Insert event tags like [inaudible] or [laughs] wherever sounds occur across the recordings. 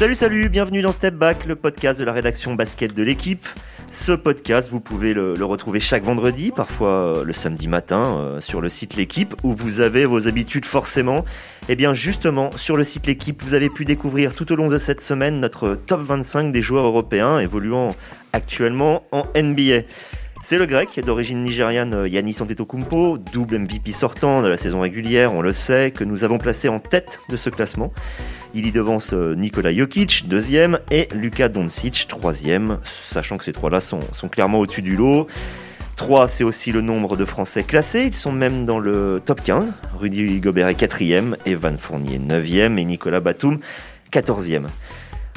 Salut, salut, bienvenue dans Step Back, le podcast de la rédaction basket de l'équipe. Ce podcast, vous pouvez le, retrouver chaque vendredi, parfois euh, le samedi matin, euh, sur le site L'équipe, où vous avez vos habitudes forcément. Et eh bien justement, sur le site L'équipe, vous avez pu découvrir tout au long de cette semaine notre top 25 des joueurs européens évoluant actuellement en NBA. C'est le grec d'origine nigériane euh, Yannis Antetokounmpo, double MVP sortant de la saison régulière, on le sait, que nous avons placé en tête de ce classement. Il y devance euh, Nikola Jokic, deuxième, et Luka Doncic, troisième, sachant que ces trois-là sont, clairement au-dessus du lot. 3, c'est aussi le nombre de Français classés. Ils sont même dans le top 15. Rudy Gobert est quatrième, Evan Fournier neuvième et Nicolas Batum quatorzième.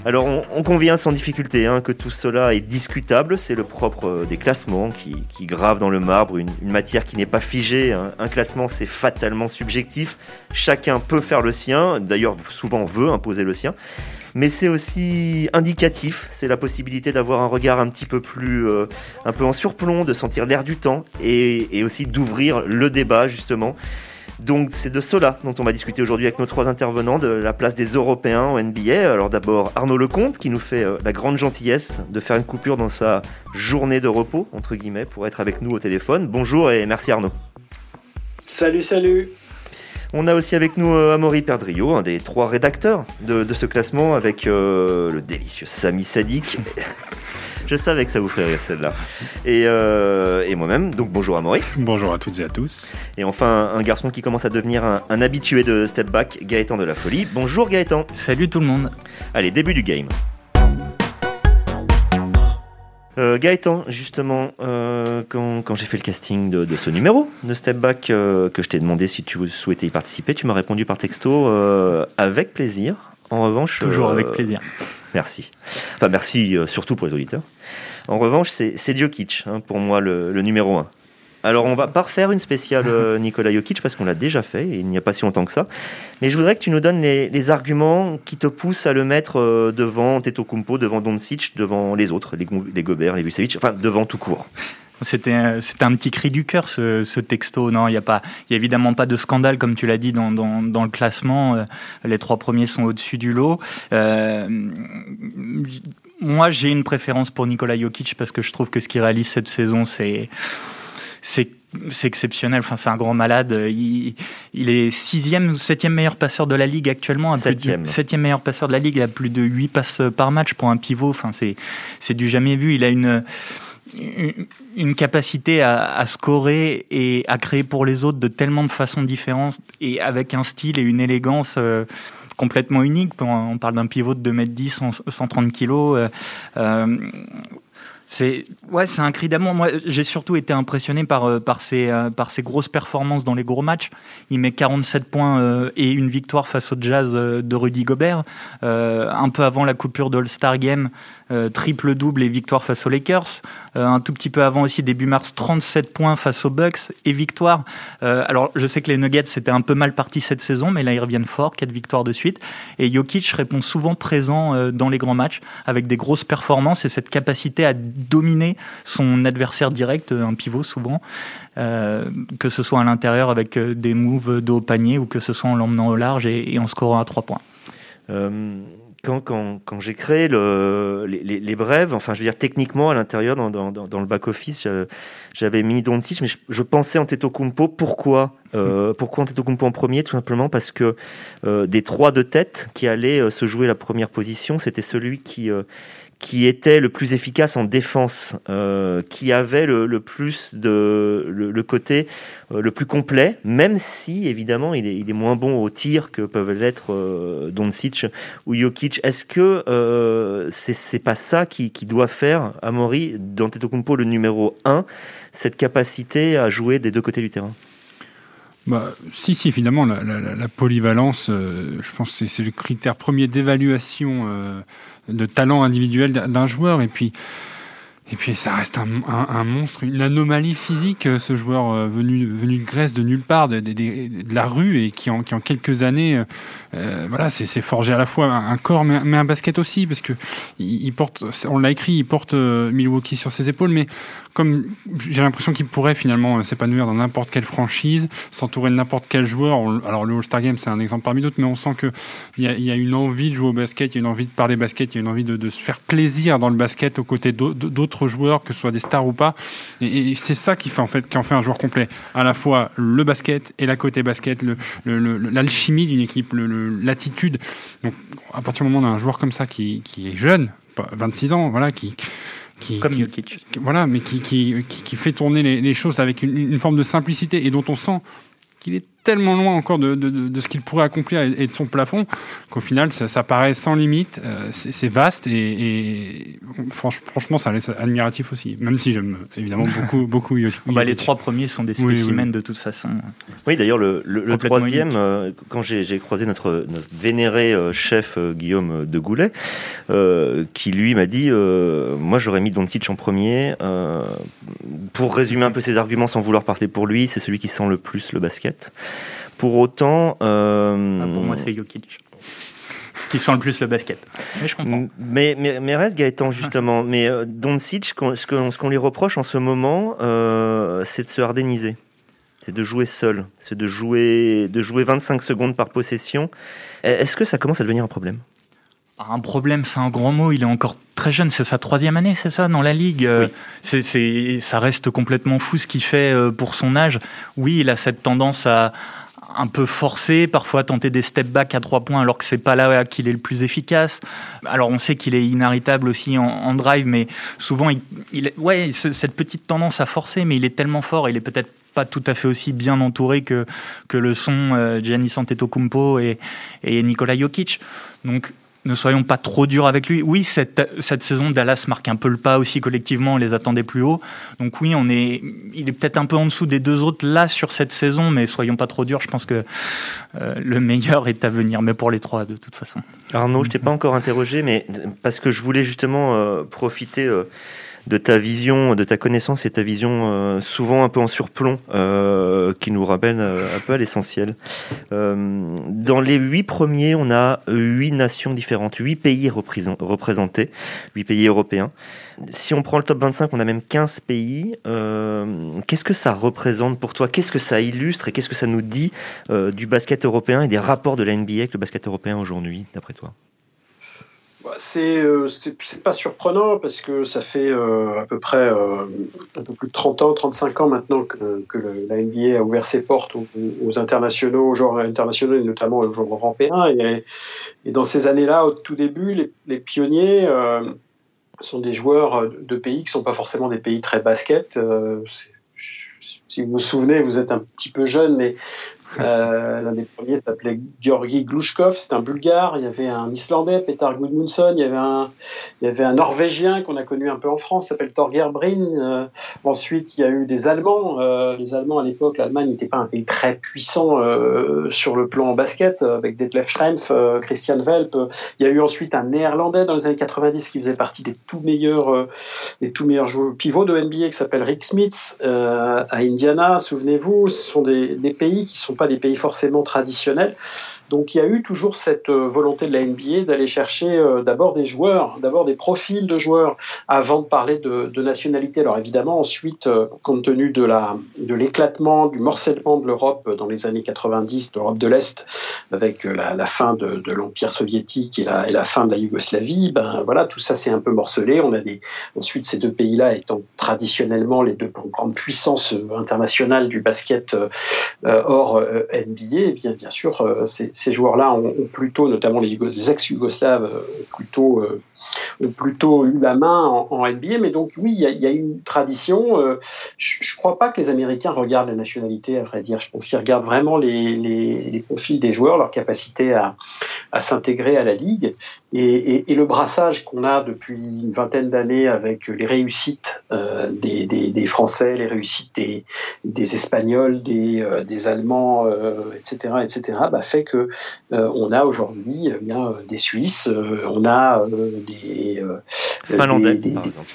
Alors on, convient sans difficulté hein, que tout cela est discutable, c'est le propre euh, des classements qui, qui gravent dans le marbre une, matière qui n'est pas figée. Hein. Un classement c'est fatalement subjectif, chacun peut faire le sien, d'ailleurs souvent veut imposer le sien, mais c'est aussi indicatif, c'est la possibilité d'avoir un regard un petit peu plus, euh, un peu en surplomb, de sentir l'air du temps et, et aussi d'ouvrir le débat justement. Donc c'est de cela dont on va discuter aujourd'hui avec nos trois intervenants, de la place des Européens en NBA. Alors d'abord Arnaud Lecomte qui nous fait euh, la grande gentillesse de faire une coupure dans sa journée de repos, entre guillemets, pour être avec nous au téléphone. Bonjour et merci Arnaud. Salut, salut. On a aussi avec nous euh, Amaury Perdrio, un des trois rédacteurs de, ce classement, avec euh, le délicieux Sami Sadik. [laughs] Je savais que ça vous ferait rire celle-là. Et, euh, et moi-même, donc bonjour à Maury. Bonjour à toutes et à tous. Et enfin, un garçon qui commence à devenir un, habitué de Step Back, Gaëtan de la Folie. Bonjour Gaëtan. Salut tout le monde. Allez, début du game. Euh, Gaëtan, justement, euh, quand, j'ai fait le casting de, ce numéro de Step Back, que je t'ai demandé si tu souhaitais y participer, tu m'as répondu par texto avec plaisir. En revanche. Toujours avec plaisir. Merci. Enfin, merci surtout pour les auditeurs. En revanche, c'est Jokic, hein, pour moi, le, numéro 1. Alors, on va pas refaire une spéciale euh, [laughs] Nikola Jokic parce qu'on l'a déjà fait, et il n'y a pas si longtemps que ça. Mais je voudrais que tu nous donnes les, arguments qui te poussent à le mettre euh, devant Teto Kumpo, devant Doncic, devant les autres, les, les Gobert, les Vucevic, enfin devant tout court. C'était un, un petit cri du cœur ce, texto. Non, il n'y a pas, a évidemment pas de scandale comme tu l'as dit dans, le classement. Euh, les trois premiers sont au-dessus du lot. Euh, moi, j'ai une préférence pour Nikola Jokic parce que je trouve que ce qu'il réalise cette saison, c'est c'est exceptionnel. Enfin, c'est un grand malade. Il, est sixième ou septième meilleur passeur de la ligue actuellement. Septième. septième meilleur passeur de la ligue. Il a plus de huit passes par match pour un pivot. Enfin, c'est c'est du jamais vu. Il a une une capacité à, scorer et à créer pour les autres de tellement de façons différentes et avec un style et une élégance euh, complètement unique. On parle d'un pivot de 2m10, 130 kg. C'est ouais, c'est un cri d'amour. Moi, j'ai surtout été impressionné par euh, par ses euh, par ses grosses performances dans les gros matchs. Il met 47 points euh, et une victoire face au Jazz de Rudy Gobert, un peu avant la coupure de All-Star Game. Triple double et victoire face aux Lakers. un tout petit peu avant aussi début mars 37 points face aux Bucks et victoire. alors je sais que les Nuggets c'était un peu mal parti cette saison, mais là ils reviennent fort, quatre victoires de suite. Et Jokic répond souvent présent dans les grands matchs avec des grosses performances et cette capacité à dominer son adversaire direct, un pivot souvent, euh, que ce soit à l'intérieur avec euh, des moves de haut panier ou que ce soit en l'emmenant au large et, en scorant à trois points. Euh, quand, quand, quand j'ai créé le, les, brèves, enfin je veux dire techniquement à l'intérieur dans, dans, dans, le back-office, j'avais mis Doncic, mais je, pensais en Kumpo. Pourquoi euh, [laughs] Pourquoi Kumpo en premier? Tout simplement parce que des trois de tête qui allaient se jouer la première position, c'était celui qui qui était le plus efficace en défense, euh, qui avait le, plus de côté euh, le plus complet, même si évidemment il est, moins bon au tir que peuvent l'être euh, Doncic ou Jokic. Est-ce que euh, c'est pas ça qui, doit faire Amaury dans Tetokumpo le numéro 1, cette capacité à jouer des deux côtés du terrain? Bah, si, si, finalement, la, la, polyvalence, je pense que c'est le critère premier d'évaluation de talent individuel d'un joueur. Et puis, et puis ça reste un, un, monstre, une anomalie physique, euh, ce joueur euh, venu, venu de Grèce, de nulle part, de, de, la rue, et qui en, qui en quelques années, euh, voilà, c'est forgé à la fois un, corps, mais, mais, un basket aussi, parce que il, porte, on l'a écrit, il porte Milwaukee sur ses épaules, mais comme j'ai l'impression qu'il pourrait finalement s'épanouir dans n'importe quelle franchise, s'entourer de n'importe quel joueur. Alors le All-Star Game, c'est un exemple parmi d'autres, mais on sent qu'il y, a, y a une envie de jouer au basket, il y a une envie de parler basket, il y a une envie de, se faire plaisir dans le basket aux côtés d'autres joueurs, que ce soit des stars ou pas. Et, c'est ça qui, fait, en fait, qui en fait un joueur complet. À la fois le basket et la côté basket, l'alchimie d'une équipe, l'attitude. Donc à partir du moment d'un joueur comme ça qui, qui est jeune, 26 ans, voilà, qui, qui, comme voilà, mais qui, qui, qui, fait tourner les, choses avec une, forme de simplicité et dont on sent qu'il est tellement loin encore de, de, de, ce qu'il pourrait accomplir et, de son plafond qu'au final, ça, ça, paraît sans limite. Euh, c'est vaste et, et franchement, ça laisse admiratif aussi. Même si j'aime évidemment [laughs] beaucoup, beaucoup bah, Les trois premiers sont des spécimens de toute façon. Oui, d'ailleurs, le, le, troisième, euh, quand j'ai croisé notre, notre vénéré euh, chef Guillaume de Goulet, qui lui m'a dit Moi, j'aurais mis Doncic en premier. pour résumer un peu ses arguments sans vouloir parler pour lui, c'est celui qui sent le plus le basket. Pour autant. Euh, ah, pour moi, c'est Jokic. Qui sent le plus le basket. Mais je comprends. Mais, mais, mais reste Gaëtan, justement. mais euh, Doncic, ce qu'on lui reproche en ce moment, euh, c'est de se hardéniser. C'est de jouer seul. C'est de jouer, de jouer 25 secondes par possession. Est-ce que ça commence à devenir un problème? Un problème, c'est un grand mot. Il est encore très jeune. C'est sa troisième année, c'est ça, dans la ligue. C'est, ça reste complètement fou ce qu'il fait pour son âge. Oui, il a cette tendance à, un peu forcé, parfois tenter des step back à trois points alors que c'est pas là qu'il est le plus efficace. Alors on sait qu'il est inarrêtable aussi en, drive, mais souvent il, il ouais cette petite tendance à forcer, mais il est tellement fort, il est peut-être pas tout à fait aussi bien entouré que que le sont euh, Giannis Antetokounmpo et et Nikola Jokic. Donc ne soyons pas trop durs avec lui. Oui, cette, cette saison, Dallas marque un peu le pas aussi collectivement, on les attendait plus haut. Donc oui, on est, il est peut-être un peu en dessous des deux autres là sur cette saison, mais soyons pas trop durs. Je pense que euh, le meilleur est à venir, mais pour les trois de toute façon. Arnaud, je t'ai pas encore interrogé, mais parce que je voulais justement euh, profiter. Euh, de ta vision, de ta connaissance et ta vision euh, souvent un peu en surplomb, euh, qui nous ramène euh, un peu à l'essentiel. dans les huit premiers, on a huit nations différentes, huit pays représentés, huit pays européens. Si on prend le top 25, on a même 15 pays. qu'est-ce que ça représente pour toi? Qu'est-ce que ça illustre et qu'est-ce que ça nous dit du basket européen et des rapports de la NBA avec le basket européen aujourd'hui, d'après toi? Bah, euh, c'est pas surprenant parce que ça fait euh, à peu près euh, un peu plus de 30 ans, 35 ans maintenant que, la NBA a ouvert ses portes aux, internationaux, aux joueurs internationaux et notamment aux joueurs européens. Et, dans ces années-là, au tout début, les, pionniers sont des joueurs de pays qui sont pas forcément des pays très basket. si vous vous souvenez, vous êtes un petit peu jeune, mais euh, L'un des premiers s'appelait Georgi Glushkov, c'est un Bulgare. Il y avait un Islandais, Petar Gudmundsson. Il y avait un, Norvégien qu'on a connu un peu en France, s'appelle Torger Brin. Euh, ensuite, il y a eu des Allemands. Euh, les Allemands à l'époque, l'Allemagne n'était pas un pays très puissant sur le plan basket, avec Detlef Schrempf, Christian Velp. Il y a eu ensuite un Néerlandais dans les années 90 qui faisait partie des tout meilleurs, des tout meilleurs joueurs pivots de NBA qui s'appelle Rick Smith à Indiana. Souvenez-vous, ce sont des, des pays qui sont pas des pays forcément traditionnels. Donc il y a eu toujours cette euh, volonté de la NBA d'aller chercher euh, d'abord des joueurs, d'abord des profils de joueurs avant de parler de, nationalité. Alors évidemment ensuite, euh, compte tenu de la de l'éclatement, du morcellement de l'Europe dans les années 90, de l'Europe de l'Est, avec la, fin de, l'Empire soviétique et la, fin de la Yougoslavie, ben voilà, tout ça s'est un peu morcelé. On a ensuite ces deux pays-là étant traditionnellement les deux grandes puissances internationales du basket hors NBA, et bien bien sûr c'est ces joueurs-là ont, plutôt, notamment les, ex-Yougoslaves, euh, plutôt, euh, ont plutôt eu la main en, NBA. Mais donc oui, il y, a, une tradition. Euh, je ne crois pas que les Américains regardent la nationalité, à vrai dire. Je pense qu'ils regardent vraiment les, profils des joueurs, leur capacité à, s'intégrer à la ligue. Et, le brassage qu'on a depuis une vingtaine d'années avec les réussites des, Français, les réussites des, Espagnols, des, Allemands, etc., etc., bah, fait que euh, on a aujourd'hui eh bien des Suisses, euh, on a euh, des Finlandais, par exemple.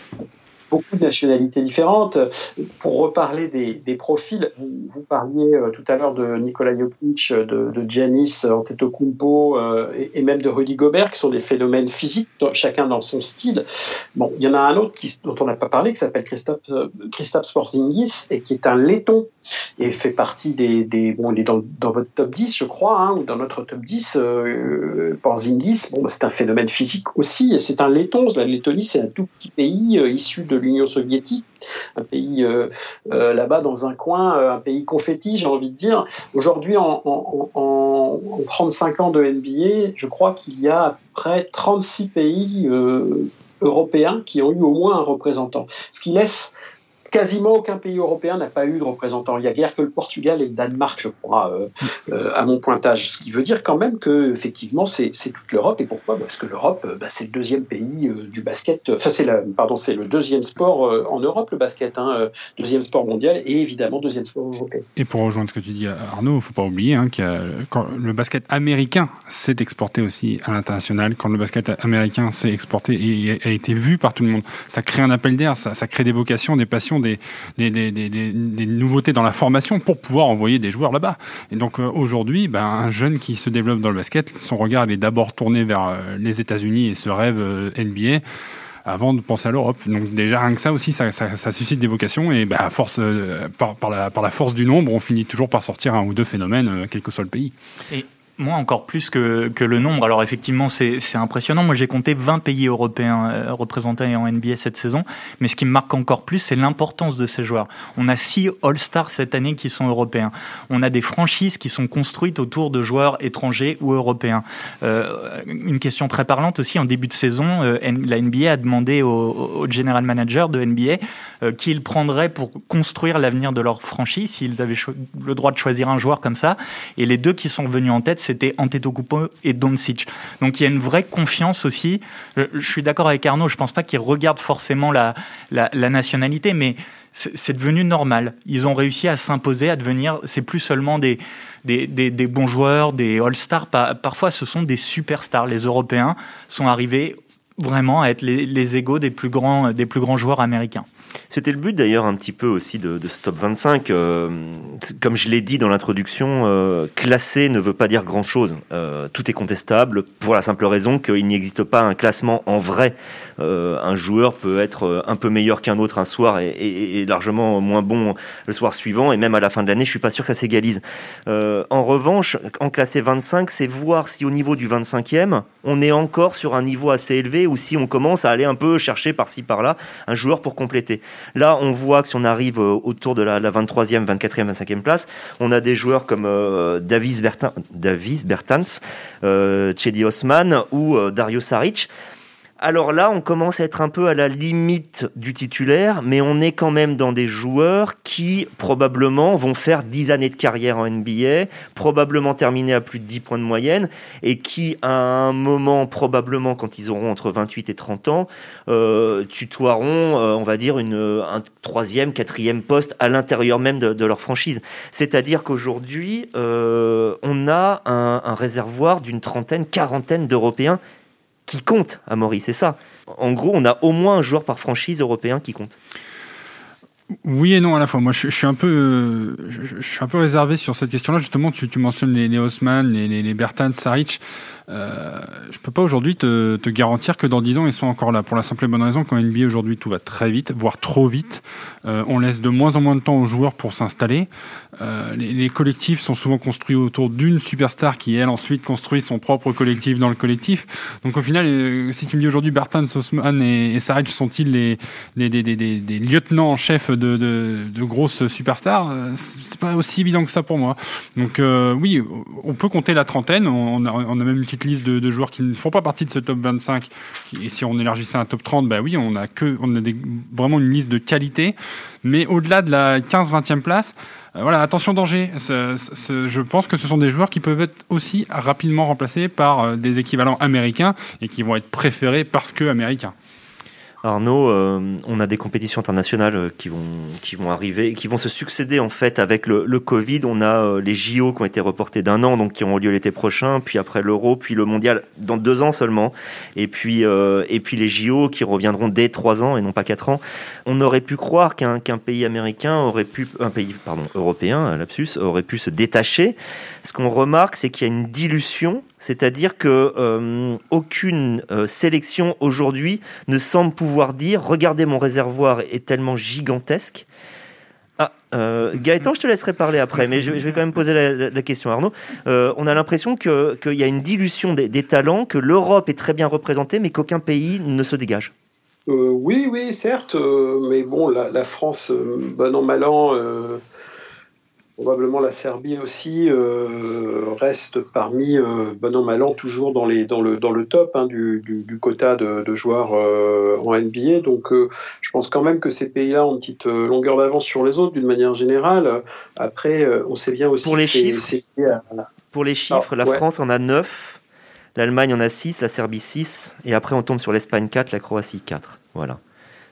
Beaucoup de nationalités différentes. Pour reparler des, profils, vous, parliez euh, tout à l'heure de Nikola Jokic, de, de Giannis Antetokounmpo euh, et, même de Rudy Gobert, qui sont des phénomènes physiques, chacun dans son style. Bon, il y en a un autre dont on n'a pas parlé, qui s'appelle Christophe, euh, Christophe Sporzingis, et qui est un laiton, et fait partie des... bon, il est dans, votre top 10, je crois, hein, ou dans notre top 10. Euh, Porzingis, bon, c'est un phénomène physique aussi, et c'est un laiton. La Lettonie, c'est un tout petit pays issu de l'Union soviétique, un pays euh, euh, là-bas dans un coin, euh, un pays confetti, j'ai envie de dire. Aujourd'hui, en, en, en, 35 ans de NBA, je crois qu'il y a à peu près 36 pays européens qui ont eu au moins un représentant, ce qui laisse quasiment aucun pays européen n'a pas eu de représentant. Il n'y a guère que le Portugal et le Danemark, je crois, euh, euh, à mon pointage. Ce qui veut dire quand même que effectivement c'est toute l'Europe. Et pourquoi? Parce que l'Europe, euh, bah, c'est le deuxième pays du basket. Enfin, c'est pardon, c'est le deuxième sport en Europe, le basket, hein, deuxième sport mondial et évidemment deuxième sport européen. Et pour rejoindre ce que tu dis, Arnaud, il ne faut pas oublier hein, que le basket américain s'est exporté aussi à l'international, quand le basket américain s'est exporté et a été vu par tout le monde, ça crée un appel d'air, ça, ça crée des vocations, des passions des, nouveautés dans la formation pour pouvoir envoyer des joueurs là-bas. Et donc euh, aujourd'hui, ben, un jeune qui se développe dans le basket, son regard est d'abord tourné vers euh, les États-Unis et ce rêve euh, NBA avant de penser à l'Europe. Donc déjà rien que ça aussi, ça, suscite des vocations et ben, force, par, la, par, la, force du nombre, on finit toujours par sortir un ou deux phénomènes, quel que soit le pays. Moi, encore plus que, que le nombre. Alors, effectivement, c'est impressionnant. Moi, j'ai compté 20 pays européens euh, représentés en NBA cette saison. Mais ce qui me marque encore plus, c'est l'importance de ces joueurs. On a six All-Stars cette année qui sont européens. On a des franchises qui sont construites autour de joueurs étrangers ou européens. Euh, une question très parlante aussi, en début de saison, euh, la NBA a demandé au, au, general manager de NBA euh, qui il prendrait pour construire l'avenir de leur franchise, s'ils avaient le droit de choisir un joueur comme ça. Et les deux qui sont venus en tête, c'était Antetokounmpo et Doncic. Donc il y a une vraie confiance aussi. Je, suis d'accord avec Arnaud, je pense pas qu'ils regardent forcément la, la, nationalité, mais c'est devenu normal. Ils ont réussi à s'imposer, à devenir. C'est plus seulement des, bons joueurs, des All-Stars. Parfois, ce sont des superstars. Les Européens sont arrivés vraiment à être les, égaux des plus grands joueurs américains. C'était le but d'ailleurs un petit peu aussi de, ce top 25. Euh, comme je l'ai dit dans l'introduction, euh, classer ne veut pas dire grand-chose. Euh, tout est contestable pour la simple raison qu'il n'existe pas un classement en vrai. un joueur peut être un peu meilleur qu'un autre un soir et, largement moins bon le soir suivant. Et même à la fin de l'année, je suis pas sûr que ça s'égalise. en revanche, en classer 25, c'est voir si au niveau du 25e, on est encore sur un niveau assez élevé ou si on commence à aller un peu chercher par-ci par-là un joueur pour compléter. Là, on voit que si on arrive euh, autour de la, 23e, 24e, 25e place, on a des joueurs comme euh, Davis, Bertans, euh, Chedi Osman ou Dario Saric alors là, on commence à être un peu à la limite du titulaire, mais on est quand même dans des joueurs qui probablement vont faire 10 années de carrière en NBA, probablement terminer à plus de 10 points de moyenne, et qui à un moment, probablement quand ils auront entre 28 et 30 ans, euh, tutoieront, euh, on va dire, une, un troisième, quatrième poste à l'intérieur même de, leur franchise. C'est-à-dire qu'aujourd'hui, euh, on a un, un réservoir d'une trentaine, quarantaine d'Européens qui compte à Maurice, c'est ça. En gros, on a au moins un joueur par franchise européen qui compte. Oui et non à la fois. Moi, je, suis un peu, je, suis un peu réservé sur cette question-là. Justement, tu, mentionnes les, Haussmann, les, les, les Saric. Euh, je peux pas aujourd'hui te, te, garantir que dans 10 ans, ils sont encore là. Pour la simple et bonne raison qu'en NBA aujourd'hui, tout va très vite, voire trop vite. Euh, on laisse de moins en moins de temps aux joueurs pour s'installer. Euh, les, les, collectifs sont souvent construits autour d'une superstar qui, elle, ensuite construit son propre collectif dans le collectif. Donc au final, euh, si tu me dis aujourd'hui Bertan, Sosman et, et sont-ils les, les, des, lieutenants en chef de, de, de grosses superstars, euh, c'est pas aussi évident que ça pour moi. Donc oui, on peut compter la trentaine. On a, on a même une liste de, joueurs qui ne font pas partie de ce top 25. Et si on élargissait un top 30, bah oui, on a que on a vraiment une liste de qualité. Mais au-delà de la 15-20e place, euh, voilà, attention danger. je pense que ce sont des joueurs qui peuvent être aussi rapidement remplacés par euh, des équivalents américains et qui vont être préférés parce que américains. Arnaud, euh, on a des compétitions internationales euh, qui vont, qui vont arriver, qui vont se succéder en fait avec le, Covid. On a euh, les JO qui ont été reportés d'un an, donc qui auront lieu l'été prochain, puis après l'Euro, puis le Mondial dans deux ans seulement, et puis, et puis les JO qui reviendront dès trois ans et non pas quatre ans. On aurait pu croire qu'un qu'un pays américain aurait pu, un pays pardon européen, lapsus, aurait pu se détacher. Ce qu'on remarque, c'est qu'il y a une dilution c'est-à-dire que euh, aucune euh, sélection aujourd'hui ne semble pouvoir dire regardez mon réservoir est tellement gigantesque. Ah, euh, Gaëtan, je te laisserai parler après, mais je, vais quand même poser la, question à Arnaud. on a l'impression qu'il y a une dilution des, talents, que l'Europe est très bien représentée, mais qu'aucun pays ne se dégage. oui, oui, certes, mais bon, la, la France, bon an, mal an, Probablement la Serbie aussi euh, reste parmi, euh, bon an mal an, toujours dans, les, dans, le, dans le top hein, du, du, quota de, de joueurs euh, en NBA. Donc euh, je pense quand même que ces pays-là ont une petite longueur d'avance sur les autres d'une manière générale. Après, on sait bien aussi pour les chiffres, Pour les chiffres, la France en a 9, l'Allemagne en a 6, la Serbie 6, et après on tombe sur l'Espagne 4, la Croatie 4. Voilà.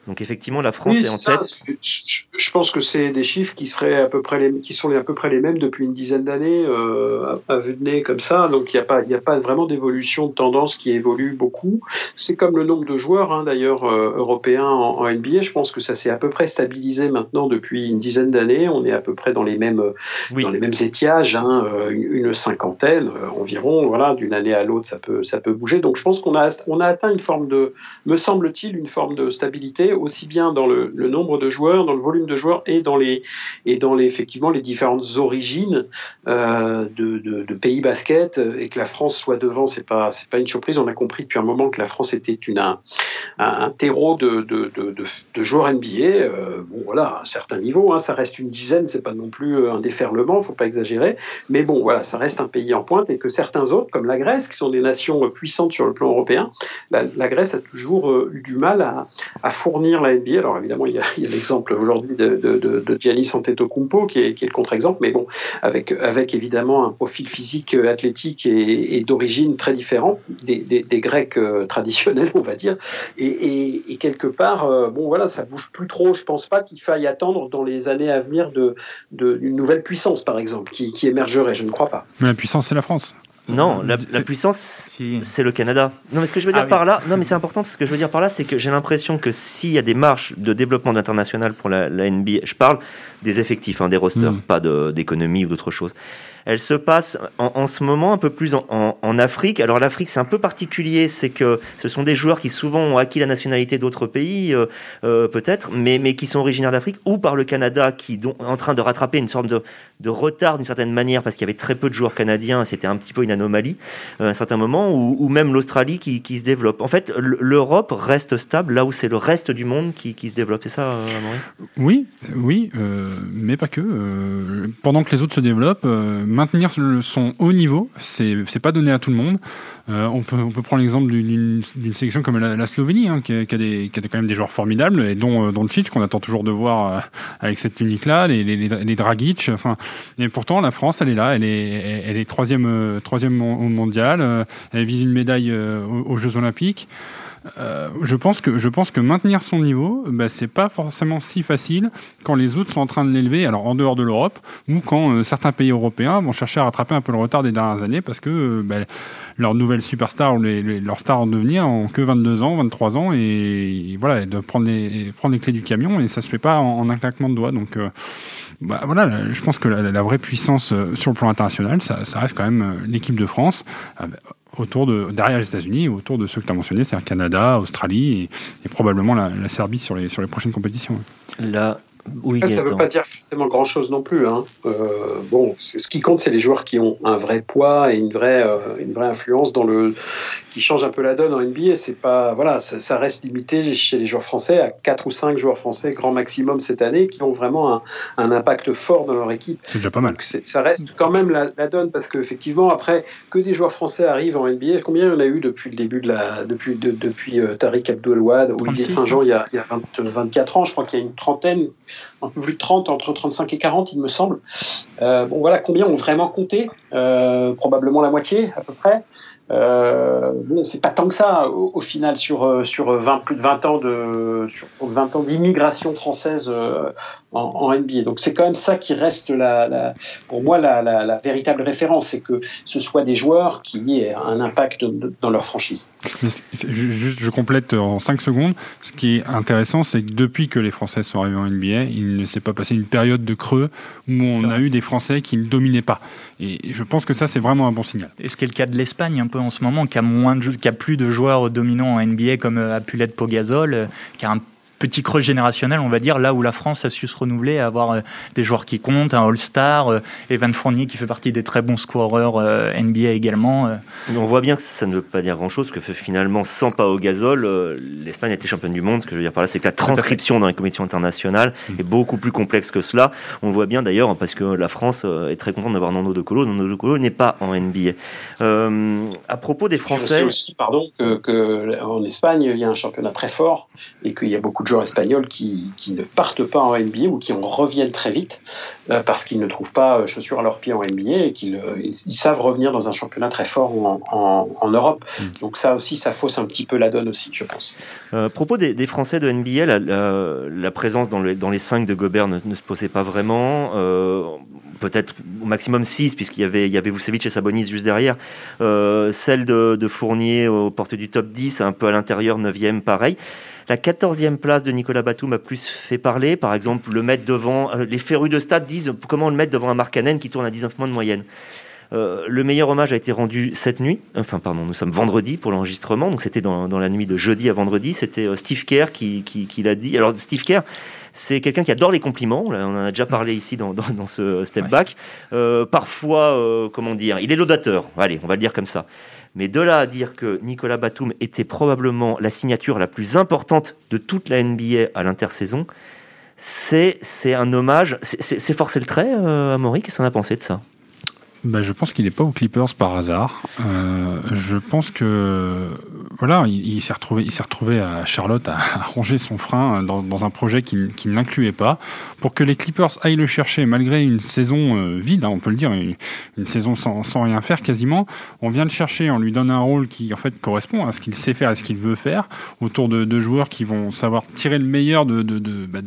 Donc effectivement, la France est en tête. Je pense que c'est des chiffres qui seraient à peu près les, qui sont à peu près les mêmes depuis une dizaine d'années euh, à, vue de nez comme ça. Donc il n'y a pas, il a pas vraiment d'évolution de tendance qui évolue beaucoup. C'est comme le nombre de joueurs hein, d'ailleurs euh, européens en, NBA. Je pense que ça s'est à peu près stabilisé maintenant depuis une dizaine d'années. On est à peu près dans les mêmes, dans les mêmes étiages, hein, euh, une, cinquantaine environ. Voilà, d'une année à l'autre, ça peut, ça peut bouger. Donc je pense qu'on a, on a atteint une forme de, me semble-t-il, une forme de stabilité aussi bien dans le, nombre de joueurs, dans le volume de joueurs et dans les et dans les effectivement les différentes origines euh, de, pays basket et que la France soit devant, c'est pas c'est pas une surprise. On a compris depuis un moment que la France était une un, terreau de, de, joueurs NBA. Euh, bon voilà, à un certain niveau, hein, ça reste une dizaine, c'est pas non plus euh, un déferlement, faut pas exagérer. Mais bon voilà, ça reste un pays en pointe et que certains autres, comme la Grèce, qui sont des nations puissantes sur le plan européen, la, Grèce a toujours eu du mal à fournir la NBA. Alors évidemment, il y a, l'exemple aujourd'hui de, de, de, Giannis Antetokounmpo qui est, qui est le contre-exemple, mais bon, avec, avec évidemment un profil physique euh, athlétique et, d'origine très différent des, des, Grecs euh, traditionnels, on va dire. Et, et, quelque part, euh, bon voilà, ça bouge plus trop. Je pense pas qu'il faille attendre dans les années à venir de, d'une nouvelle puissance, par exemple, qui, qui émergerait. Je ne crois pas. Mais la puissance, c'est la France. Non, la, puissance, c'est le Canada. Non, mais ce que je veux dire ah par là, non, mais c'est important parce que ce que je veux dire par là, c'est que j'ai l'impression que s'il y a des marches de développement international pour la, NBA, je parle des effectifs, hein, des rosters, mm. pas d'économie ou d'autre chose elle se passe en, ce moment un peu plus en, Afrique. Alors l'Afrique, c'est un peu particulier, c'est que ce sont des joueurs qui souvent ont acquis la nationalité d'autres pays, euh, euh, peut-être, mais, mais qui sont originaires d'Afrique, ou par le Canada, qui est en train de rattraper une sorte de, de retard d'une certaine manière, parce qu'il y avait très peu de joueurs canadiens, c'était un petit peu une anomalie euh, à un certain moment, ou, même l'Australie qui, qui, se développe. En fait, l'Europe reste stable là où c'est le reste du monde qui, qui se développe. C'est ça, Amaury? Oui, oui, mais pas que. pendant que les autres se développent, maintenir son haut niveau, c'est pas donné à tout le monde. Euh, on, peut, on peut prendre l'exemple d'une sélection comme la, Slovénie, hein, qui, a, qui, a des, qui, a, quand même des joueurs formidables, et dont, euh, dont le qu'on attend toujours de voir euh, avec cette unique-là, les, les, les, Dragic. Enfin, et pourtant, la France, elle est là, elle est, elle est troisième, troisième au mondial, elle vise une médaille aux Jeux Olympiques. Euh, je pense que je pense que maintenir son niveau, bah, c'est pas forcément si facile quand les autres sont en train de l'élever. Alors en dehors de l'Europe ou quand euh, certains pays européens vont chercher à rattraper un peu le retard des dernières années parce que euh, bah, leurs nouvelles superstars ou leurs stars en devenir ont que 22 ans, 23 ans et, voilà, et de prendre les prendre les clés du camion et ça se fait pas en, un claquement de doigts. Donc bah, voilà, je pense que la, vraie puissance sur le plan international, ça, ça reste quand même l'équipe de France autour de, derrière les États-Unis, autour de ceux que tu as mentionnés, c'est-à-dire Canada, Australie et, probablement la, la, Serbie sur les, sur les prochaines compétitions. Là, ça ne veut pas dire forcément grand-chose non plus. Hein. Euh, bon, ce qui compte, c'est les joueurs qui ont un vrai poids et une vraie, euh, une vraie influence dans le, qui change un peu la donne en NBA. C'est pas, voilà, ça, reste limité chez les joueurs français à 4 ou 5 joueurs français grand maximum cette année qui ont vraiment un, un impact fort dans leur équipe. C'est déjà pas mal. ça reste quand même la, la donne parce qu'effectivement, après que des joueurs français arrivent en NBA, combien il y en a eu depuis le début de la, depuis, de, depuis euh, Tariq Abdoulouad, Olivier Saint-Jean il y a, il y a 24 ans, je crois qu'il y a une trentaine un peu plus de 30, entre 35 et 40, il me semble. Euh, bon, voilà, combien ont vraiment compté? Euh, Probablement la moitié, à peu près. Euh, bon, c'est pas tant que ça au, final sur euh, sur 20 plus de 20 ans de sur 20 ans d'immigration française euh, en, en, NBA. Donc c'est quand même ça qui reste la, la pour moi la, la, la véritable référence, c'est que ce soit des joueurs qui aient un impact dans leur franchise. juste, je complète en 5 secondes. Ce qui est intéressant, c'est que depuis que les Français sont arrivés en NBA, il ne s'est pas passé une période de creux où on a eu des Français qui ne dominaient pas. Et je pense que ça, c'est vraiment un bon signal. Et ce qui est le cas de l'Espagne un peu en ce moment, qui a, a plus de joueurs dominants en NBA comme euh, Apulet Pogazol, euh, qui a un petit creux générationnel, on va dire, là où la France a su se renouveler, avoir euh, des joueurs qui comptent, un All-Star, euh, Evan Fournier qui fait partie des très bons scoreurs euh, NBA également. On voit bien que ça ne veut pas dire grand-chose, que finalement, sans pas au gazole, l'Espagne a été championne du monde. Ce que je veux dire par là, c'est que la transcription dans les compétitions internationales mm. est beaucoup plus complexe que cela. On le voit bien d'ailleurs, parce que la France est très contente d'avoir Nando De Colo. Nando De Colo n'est pas en NBA. à propos des Français... aussi, pardon, qu'en que en Espagne, il y a un championnat très fort et qu'il y a beaucoup de joueurs espagnols qui, qui, ne partent pas en NBA ou qui en reviennent très vite euh, parce qu'ils ne trouvent pas euh, chaussures à leurs pieds en NBA et qu'ils euh, ils savent revenir dans un championnat très fort en, en, en Europe. Mm. Donc ça aussi, ça fausse un petit peu la donne aussi, je pense. à propos des, des, Français de NBA, la, la, la présence dans, le, dans, les 5 de Gobert ne, ne, se posait pas vraiment. Peut-être au maximum 6, puisqu'il y avait, il y avait Vucevic et Sabonis juste derrière. celle de, de Fournier aux portes du top 10, un peu à l'intérieur, 9e, pareil. La 14e place de Nicolas Batum a plus fait parler. Par exemple, le mettre devant. Euh, les férus de stade disent comment le mettre devant un Markkanen qui tourne à 19 points de moyenne. Euh, le meilleur hommage a été rendu cette nuit, enfin pardon, nous sommes vendredi pour l'enregistrement, donc c'était dans, la nuit de jeudi à vendredi, c'était euh, Steve Kerr qui, qui, l'a dit. Alors Steve Kerr, c'est quelqu'un qui adore les compliments, on en a déjà parlé ici dans, dans, ce step back. parfois, comment dire, il est laudateur, allez, on va le dire comme ça. Mais de là à dire que Nicolas Batum était probablement la signature la plus importante de toute la NBA à l'intersaison, c'est un hommage. C'est forcer le trait, euh, Amaury? Qu'est-ce qu'on a pensé de ça? Ben, je pense qu'il n'est pas aux Clippers par hasard. Euh, je pense que voilà, il, s'est retrouvé, il s'est retrouvé à Charlotte à, à ronger son frein dans, un projet qui, qui ne l'incluait pas, pour que les Clippers aillent le chercher malgré une saison euh, vide, hein, on peut le dire, une, saison sans, sans, rien faire quasiment. On vient le chercher, on lui donne un rôle qui en fait correspond à ce qu'il sait faire, à ce qu'il veut faire, autour de, de, joueurs qui vont savoir tirer le meilleur de, bah,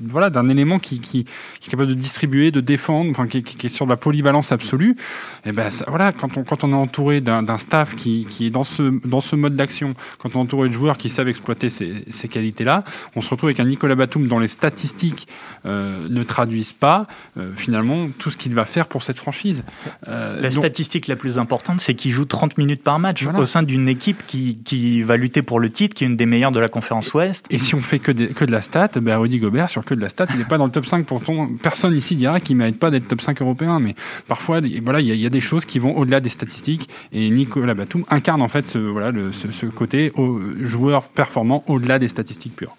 voilà d'un élément qui, qui, est capable de distribuer, de défendre, enfin qui, qui est sur de la polyvalence absolue. Et ben voilà, quand on quand on est entouré d'un staff qui, qui est dans ce dans ce mode d'action, quand on est entouré de joueurs qui savent exploiter ces, ces qualités-là, on se retrouve avec un Nicolas Batum dont les statistiques euh, ne traduisent pas euh, finalement tout ce qu'il va faire pour cette franchise. Euh, la donc... statistique la plus importante, c'est qu'il joue 30 minutes par match voilà. au sein d'une équipe qui, qui, va lutter pour le titre, qui est une des meilleures de la conférence Ouest. Et si on fait que, de, que de la stat, ben Rudy Gobert, sur que de la stat, il n'est pas dans le top 5. Pourtant, personne ici dira qu'il ne mérite pas d'être top 5 européen, mais parfois, voilà, il y, a des choses qui vont au-delà des statistiques. Et Nicolas Batum incarne en fait ce, voilà, ce, côté au, joueur performant au-delà des statistiques pures.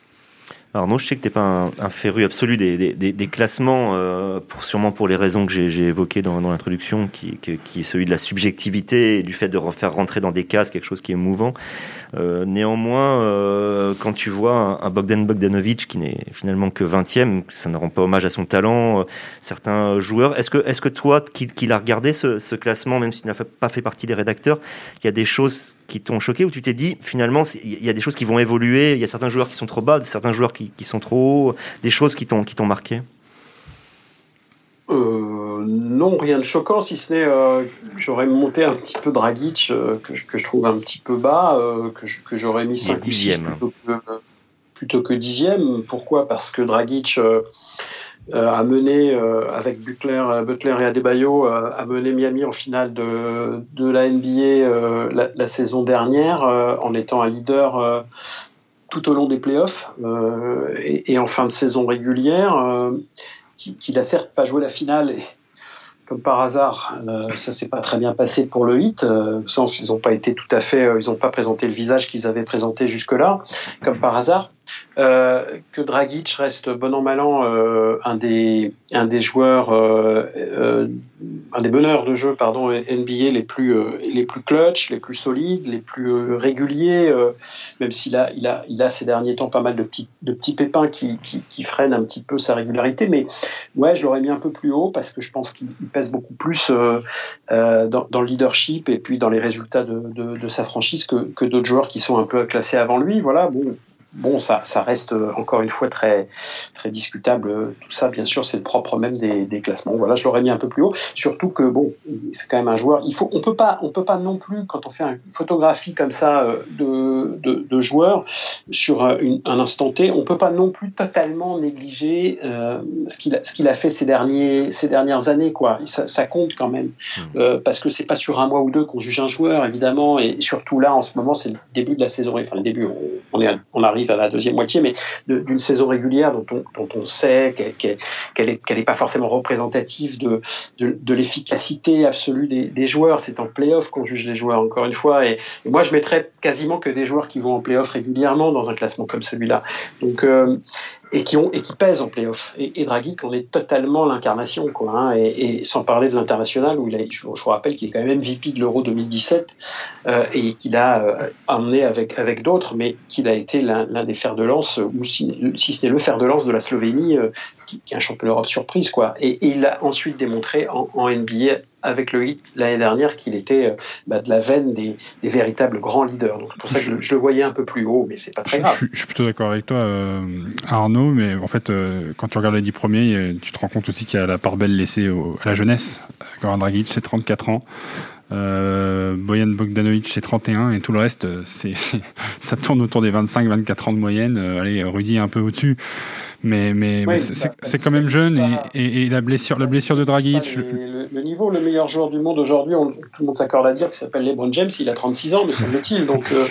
Alors non, je sais que tu n'es pas un, féru absolu des, classements, euh, sûrement pour les raisons que j'ai évoquées dans, l'introduction, qui, qui, est celui de la subjectivité et du fait de refaire rentrer dans des cases quelque chose qui est mouvant. Euh, néanmoins, euh, quand tu vois un, Bogdan Bogdanovic qui n'est finalement que 20e, ça ne rend pas hommage à son talent, euh, certains joueurs, est-ce que, est que toi, qui, l'as regardé ce, ce, classement, même si tu n'as pas fait partie des rédacteurs, il y a des choses qui t'ont choqué ou tu t'es dit finalement il y a des choses qui vont évoluer, il y a certains joueurs qui sont trop bas, certains joueurs qui, qui sont trop hauts, des choses qui t'ont marqué? Euh, non, rien de choquant, si ce n'est euh, j'aurais monté un petit peu Dragic, euh, que, je, que, je, trouve un petit peu bas, euh, que j'aurais mis 5 dixième. Plutôt que, plutôt que dixième. Pourquoi? Parce que Dragic euh, a mené, avec Butler, Butler et Adebayo, a mené Miami en finale de, de la NBA la, la, saison dernière, en étant un leader tout au long des playoffs et, et, en fin de saison régulière qui, qui n'a certes pas joué la finale et comme par hasard, euh, ça s'est pas très bien passé pour le 8. Euh, sens ils n'ont pas été tout à fait, euh, ils n'ont pas présenté le visage qu'ils avaient présenté jusque-là, comme par hasard. Euh, que Dragic reste bon an mal an euh, un des un des joueurs euh, un des meneurs de jeu pardon NBA les plus les plus clutch, les plus solides, les plus réguliers même s'il a il a il a ces derniers temps pas mal de petits de petits pépins qui, qui, freinent un petit peu sa régularité. Mais ouais, je l'aurais mis un peu plus haut parce que je pense qu'il pèse beaucoup plus dans, dans, le leadership et puis dans les résultats de, de, de sa franchise que, que d'autres joueurs qui sont un peu classés avant lui. Voilà bon bon, ça, ça reste euh, encore une fois très, très discutable. Tout ça, bien sûr, c'est le propre même des, des classements. Voilà, je l'aurais mis un peu plus haut. Surtout que bon, c'est quand même un joueur. Il faut, on peut pas, on peut pas non plus quand on fait une photographie comme ça euh, de, de, de joueurs sur un, un, instant T, on peut pas non plus totalement négliger euh, ce qu'il a, ce qu'il a fait ces derniers, ces dernières années, quoi. Ça, ça compte quand même mmh. euh, parce que c'est pas sur un mois ou deux qu'on juge un joueur, évidemment, et surtout là, en ce moment, c'est le début de la saison. Enfin, le début, on, on est, on arrive à la deuxième moitié, mais d'une saison régulière dont on, dont on sait qu'elle n'est qu pas forcément représentative de, de, de l'efficacité absolue des, des joueurs. C'est en playoff qu'on juge les joueurs, encore une fois. Et, moi, je mettrais quasiment que des joueurs qui vont en playoff régulièrement dans un classement comme celui-là. Donc, euh, et qui ont et qui pèsent en playoff. Et, et Dragic on est totalement l'incarnation, quoi. Hein, et, et, sans parler des internationales où il a, je, vous rappelle qu'il est quand même MVP de l'Euro 2017 euh, et qu'il a euh, amené avec avec d'autres, mais qu'il a été l'un des fers de lance ou si, si ce n'est le fer de lance de la Slovénie, euh, qui, qui, est un champion d'Europe surprise, quoi. Et, et, il a ensuite démontré en, en NBA avec le hit l'année dernière qu'il était euh, bah, de la veine des, des, véritables grands leaders. Donc c'est pour ça que je, je, le voyais un peu plus haut, mais c'est pas très grave. Je, je, suis plutôt d'accord avec toi, euh, Arnaud, mais en fait, euh, quand tu regardes les dix premiers, tu te rends compte aussi qu'il y a la part belle laissée au, à la jeunesse. Goran Dragic, c'est 34 ans. Euh, Boyan Bogdanovic c'est 31 et tout le reste c'est [laughs] ça tourne autour des 25-24 ans de moyenne. Euh, allez, Rudy est un peu au-dessus. Mais, mais, oui, c'est quand même jeune et, et, et, la blessure, la blessure de Dragic. Le, le, niveau, le meilleur joueur du monde aujourd'hui, tout le monde s'accorde à dire qu'il s'appelle LeBron James, il a 36 ans, me semble-t-il. Donc euh,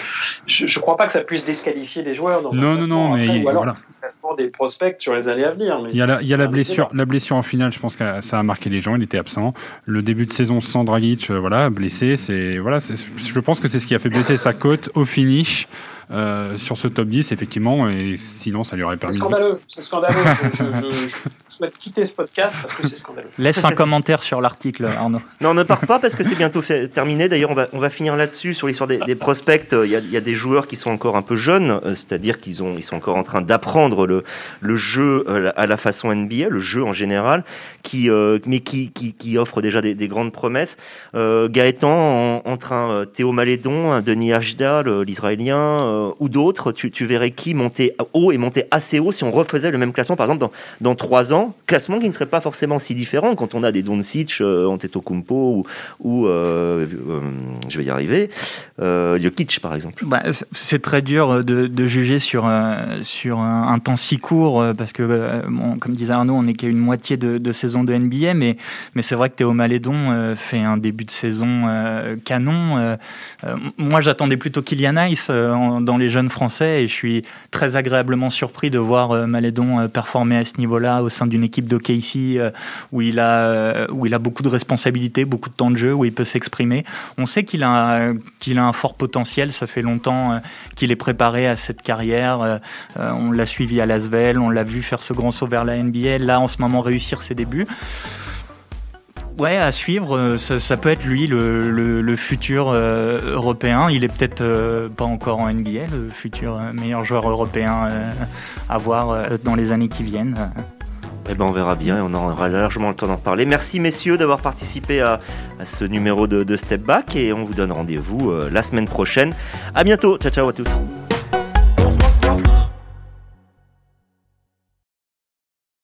je ne crois pas que ça puisse disqualifier les joueurs dans non, un non, non, après, mais ou alors voilà. classement des prospects sur les années à venir. Mais il y a la, il y a la blessure, la blessure en finale, je pense que ça a marqué les gens, il était absent. Le début de saison sans Dragic, euh, blessé, c'est voilà, je pense que c'est ce qui a fait baisser sa cote au finish. Euh, sur ce top 10, effectivement, et sinon ça lui aurait permis. C'est scandaleux, c'est scandaleux. [laughs] je, je, je, souhaite quitter ce podcast parce que c'est scandaleux. Laisse un commentaire sur l'article, Arnaud. Non, ne pars pas parce que c'est bientôt fait, terminé. D'ailleurs, on va, on va finir là-dessus sur l'histoire des, des, prospects. Il y, a, il y, a, des joueurs qui sont encore un peu jeunes, c'est-à-dire qu'ils ont, ils sont encore en train d'apprendre le, le jeu à la façon NBA, le jeu en général, qui, euh, mais qui, qui, qui offre déjà des, des grandes promesses. Euh, Gaëtan, en, entre un Théo Malédon, un Denis Ashdal, l'Israélien, euh, ou d'autres, tu, verrais qui monter haut et monter assez haut si on refaisait le même classement, par exemple, dans, dans 3 ans, classement qui ne serait pas forcément si différent quand on a des Doncic, euh, Antetokounmpo ou, ou euh, euh, je vais y arriver, euh, Jokic par exemple. Bah, c'est très dur de, juger sur, sur un, temps si court parce que, comme disait Arnaud, on n'est qu'à une moitié de, de, saison de NBA, mais, mais c'est vrai que Théo Malédon fait un début de saison canon. moi, j'attendais plutôt Kylian Ice dans les jeunes français et je suis très agréablement surpris de voir euh, Malédon euh, performer à ce niveau-là au sein d'une équipe de Casey euh, où il a où il a beaucoup de responsabilités, beaucoup de temps de jeu, où il peut s'exprimer. On sait qu'il a qu'il a un fort potentiel. Ça fait longtemps qu'il est préparé à cette carrière. On l'a suivi à Lasvel, on l'a vu faire ce grand saut vers la NBA. Là, en ce moment, réussir ses débuts. Ouais, à suivre. Ça, ça, peut être lui, le, le, futur euh, européen. Il est peut-être euh, pas encore en NBA, le futur euh, meilleur joueur européen à voir dans les années qui viennent. Eh ben on verra bien et on aura largement le temps d'en parler. Merci messieurs d'avoir participé à, à, ce numéro de, de Step Back et on vous donne rendez-vous la semaine prochaine. À bientôt. Ciao ciao à tous.